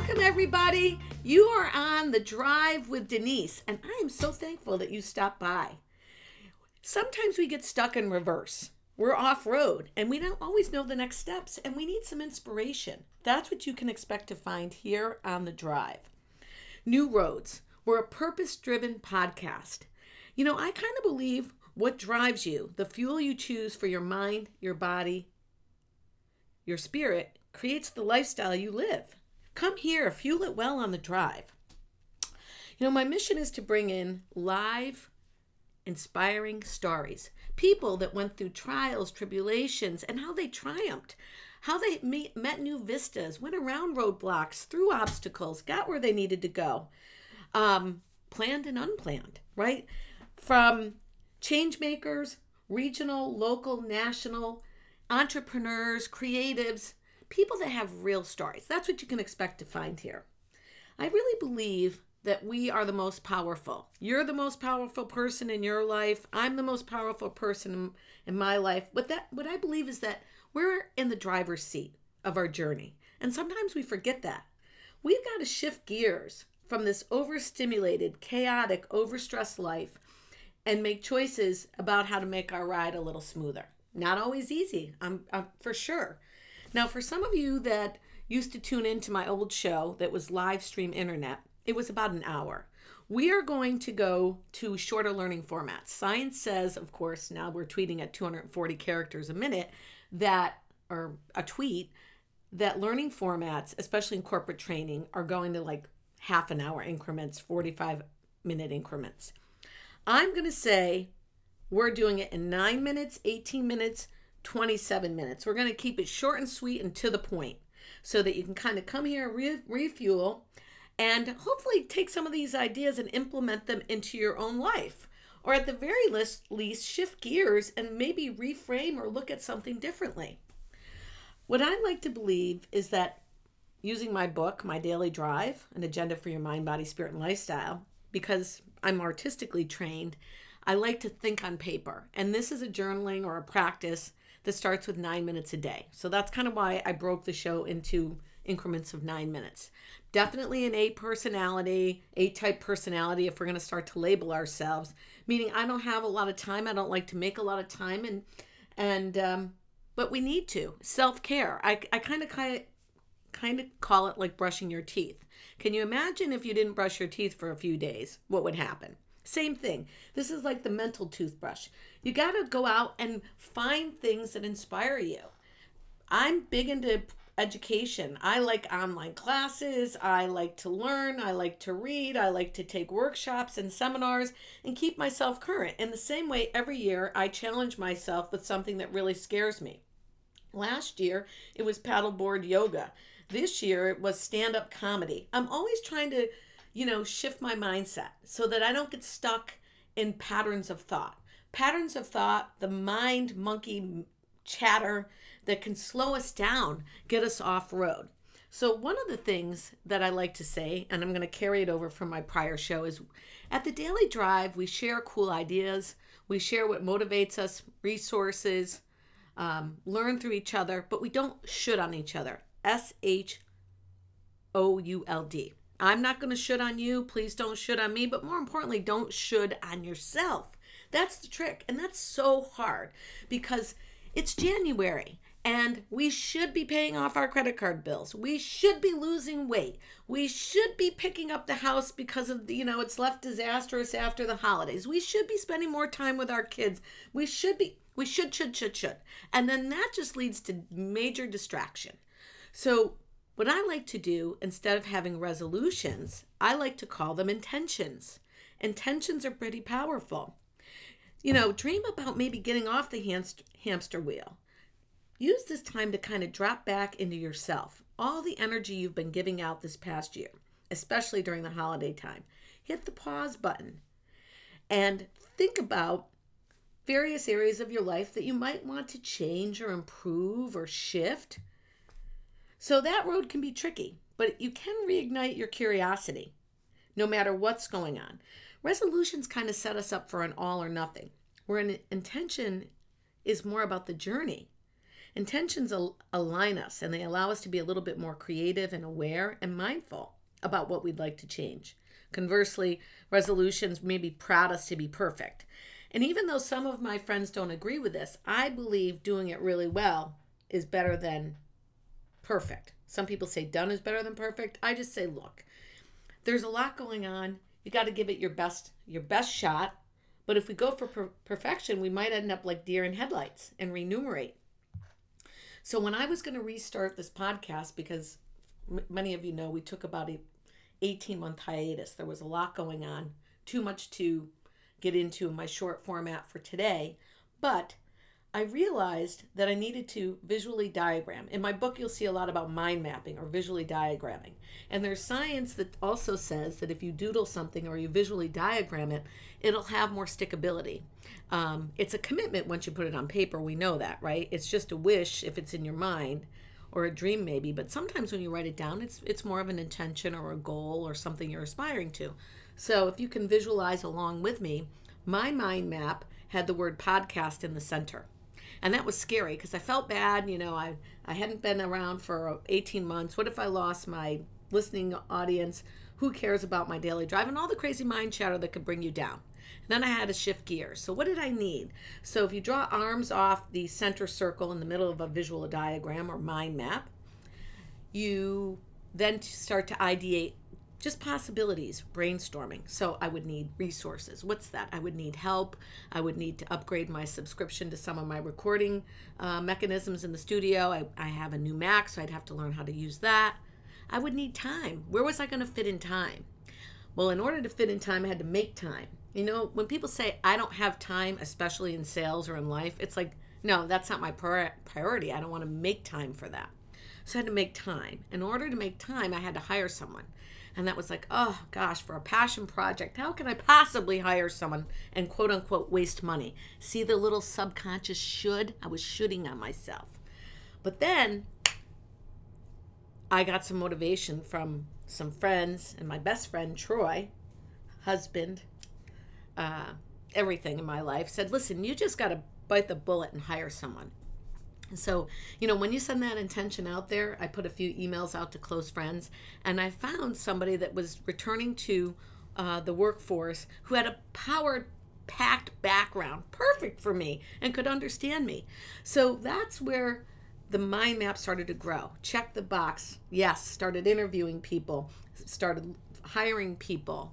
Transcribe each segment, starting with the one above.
Welcome, everybody. You are on the drive with Denise, and I am so thankful that you stopped by. Sometimes we get stuck in reverse. We're off road and we don't always know the next steps, and we need some inspiration. That's what you can expect to find here on the drive. New Roads, we're a purpose driven podcast. You know, I kind of believe what drives you, the fuel you choose for your mind, your body, your spirit, creates the lifestyle you live. Come here, fuel it well on the drive. You know, my mission is to bring in live, inspiring stories. People that went through trials, tribulations, and how they triumphed, how they met new vistas, went around roadblocks, through obstacles, got where they needed to go, um, planned and unplanned, right? From change makers, regional, local, national, entrepreneurs, creatives, people that have real stories. That's what you can expect to find here. I really believe that we are the most powerful. You're the most powerful person in your life. I'm the most powerful person in, my life. But that what I believe is that we're in the driver's seat of our journey. And sometimes we forget that. We've got to shift gears from this overstimulated, chaotic, overstressed life and make choices about how to make our ride a little smoother. Not always easy, I'm, I'm for sure. Now, for some of you that used to tune into my old show that was live stream internet, it was about an hour. We are going to go to shorter learning formats. Science says, of course, now we're tweeting at 240 characters a minute, that, or a tweet, that learning formats, especially in corporate training, are going to like half an hour increments, 45 minute increments. I'm going to say we're doing it in nine minutes, 18 minutes, 27 minutes. We're going to keep it short and sweet and to the point so that you can kind of come here, re- refuel, and hopefully take some of these ideas and implement them into your own life. Or at the very least, least shift gears and maybe reframe or look at something differently. What I like to believe is that using my book, My Daily Drive, an agenda for your mind, body, spirit, and lifestyle, because I'm artistically trained, I like to think on paper. And this is a journaling or a practice that starts with nine minutes a day. So that's kind of why I broke the show into increments of nine minutes. Definitely an A personality, A type personality if we're going to start to label ourselves, meaning I don't have a lot of time. I don't like to make a lot of time and, and, um, but we need to self care. I, I kind of kind of kind of call it like brushing your teeth. Can you imagine if you didn't brush your teeth for a few days? What would happen? Same thing. This is like the mental toothbrush. You got to go out and find things that inspire you. I'm big into education. I like online classes. I like to learn. I like to read. I like to take workshops and seminars and keep myself current. In the same way, every year I challenge myself with something that really scares me. Last year, it was paddleboard yoga. This year, it was stand up comedy. I'm always trying to you know, shift my mindset so that I don't get stuck in patterns of thought. Patterns of thought, the mind monkey chatter that can slow us down, get us off road. So, one of the things that I like to say, and I'm going to carry it over from my prior show, is at the Daily Drive, we share cool ideas, we share what motivates us, resources, um, learn through each other, but we don't should on each other. S H O U L D. I'm not going to should on you. Please don't should on me. But more importantly, don't should on yourself. That's the trick. And that's so hard because it's January and we should be paying off our credit card bills. We should be losing weight. We should be picking up the house because of, you know, it's left disastrous after the holidays. We should be spending more time with our kids. We should be, we should, should, should, should. And then that just leads to major distraction. So what I like to do, instead of having resolutions, I like to call them intentions. Intentions are pretty powerful. You know, dream about maybe getting off the hamster wheel. Use this time to kind of drop back into yourself. All the energy you've been giving out this past year, especially during the holiday time. Hit the pause button and think about various areas of your life that you might want to change or improve or shift. So that road can be tricky, but you can reignite your curiosity no matter what's going on. Resolutions kind of set us up for an all or nothing, where an intention is more about the journey. Intentions al- align us and they allow us to be a little bit more creative and aware and mindful about what we'd like to change. Conversely, resolutions maybe prod us to be perfect. And even though some of my friends don't agree with this, I believe doing it really well is better than perfect. Some people say done is better than perfect. I just say, look, there's a lot going on. You got to give it your best your best shot. But if we go for per- perfection, we might end up like deer in headlights and renumerate. So when I was going to restart this podcast because m- many of you know we took about a 18 month hiatus. There was a lot going on, too much to get into in my short format for today. But I realized that I needed to visually diagram. In my book, you'll see a lot about mind mapping or visually diagramming. And there's science that also says that if you doodle something or you visually diagram it, it'll have more stickability. Um, it's a commitment once you put it on paper. We know that, right? It's just a wish if it's in your mind or a dream maybe but sometimes when you write it down it's it's more of an intention or a goal or something you're aspiring to so if you can visualize along with me my mind map had the word podcast in the center and that was scary because i felt bad you know i i hadn't been around for 18 months what if i lost my listening audience who cares about my daily drive and all the crazy mind chatter that could bring you down then I had to shift gears. So, what did I need? So, if you draw arms off the center circle in the middle of a visual diagram or mind map, you then start to ideate just possibilities, brainstorming. So, I would need resources. What's that? I would need help. I would need to upgrade my subscription to some of my recording uh, mechanisms in the studio. I, I have a new Mac, so I'd have to learn how to use that. I would need time. Where was I going to fit in time? Well, in order to fit in time, I had to make time. You know, when people say, I don't have time, especially in sales or in life, it's like, no, that's not my priority. I don't want to make time for that. So I had to make time. In order to make time, I had to hire someone. And that was like, oh gosh, for a passion project, how can I possibly hire someone and quote unquote waste money? See the little subconscious should? I was shooting on myself. But then I got some motivation from some friends and my best friend, Troy, husband, uh, everything in my life said, listen, you just got to bite the bullet and hire someone. So, you know, when you send that intention out there, I put a few emails out to close friends, and I found somebody that was returning to uh, the workforce who had a power packed background, perfect for me, and could understand me. So that's where the mind map started to grow. Check the box. Yes, started interviewing people, started hiring people,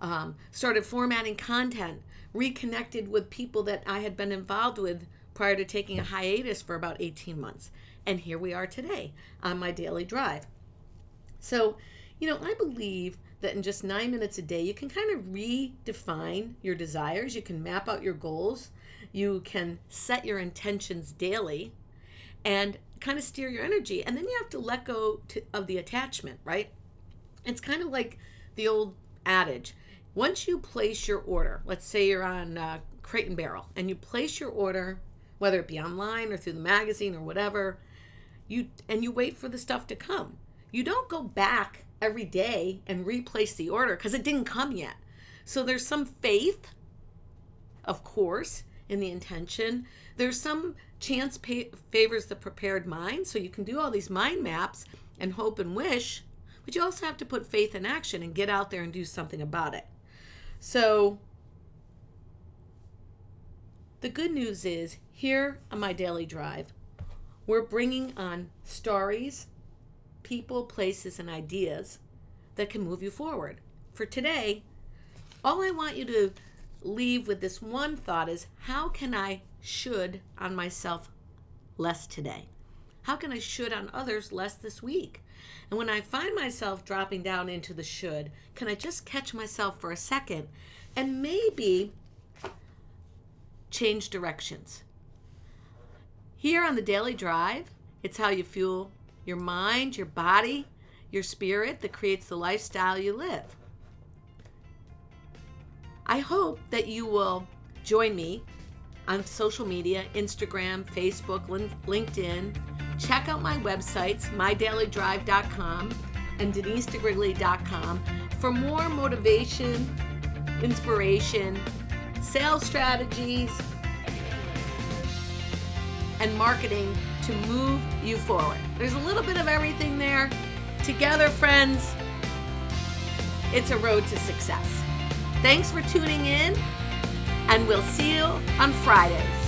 um, started formatting content, reconnected with people that I had been involved with prior to taking a hiatus for about 18 months. And here we are today on my daily drive. So, you know, I believe that in just nine minutes a day, you can kind of redefine your desires, you can map out your goals, you can set your intentions daily, and kind of steer your energy. And then you have to let go to, of the attachment, right? It's kind of like the old adage once you place your order, let's say you're on uh, Crate and Barrel, and you place your order, whether it be online or through the magazine or whatever, you and you wait for the stuff to come. You don't go back every day and replace the order because it didn't come yet. So there's some faith, of course, in the intention. There's some chance pay- favors the prepared mind. So you can do all these mind maps and hope and wish, but you also have to put faith in action and get out there and do something about it. So, the good news is here on my daily drive, we're bringing on stories, people, places, and ideas that can move you forward. For today, all I want you to leave with this one thought is how can I should on myself less today? How can I should on others less this week? And when I find myself dropping down into the should, can I just catch myself for a second and maybe change directions? Here on the Daily Drive, it's how you fuel your mind, your body, your spirit that creates the lifestyle you live. I hope that you will join me on social media Instagram, Facebook, LinkedIn Check out my websites, mydailydrive.com and denisedegrigli.com for more motivation, inspiration, sales strategies, and marketing to move you forward. There's a little bit of everything there. Together, friends, it's a road to success. Thanks for tuning in, and we'll see you on Fridays.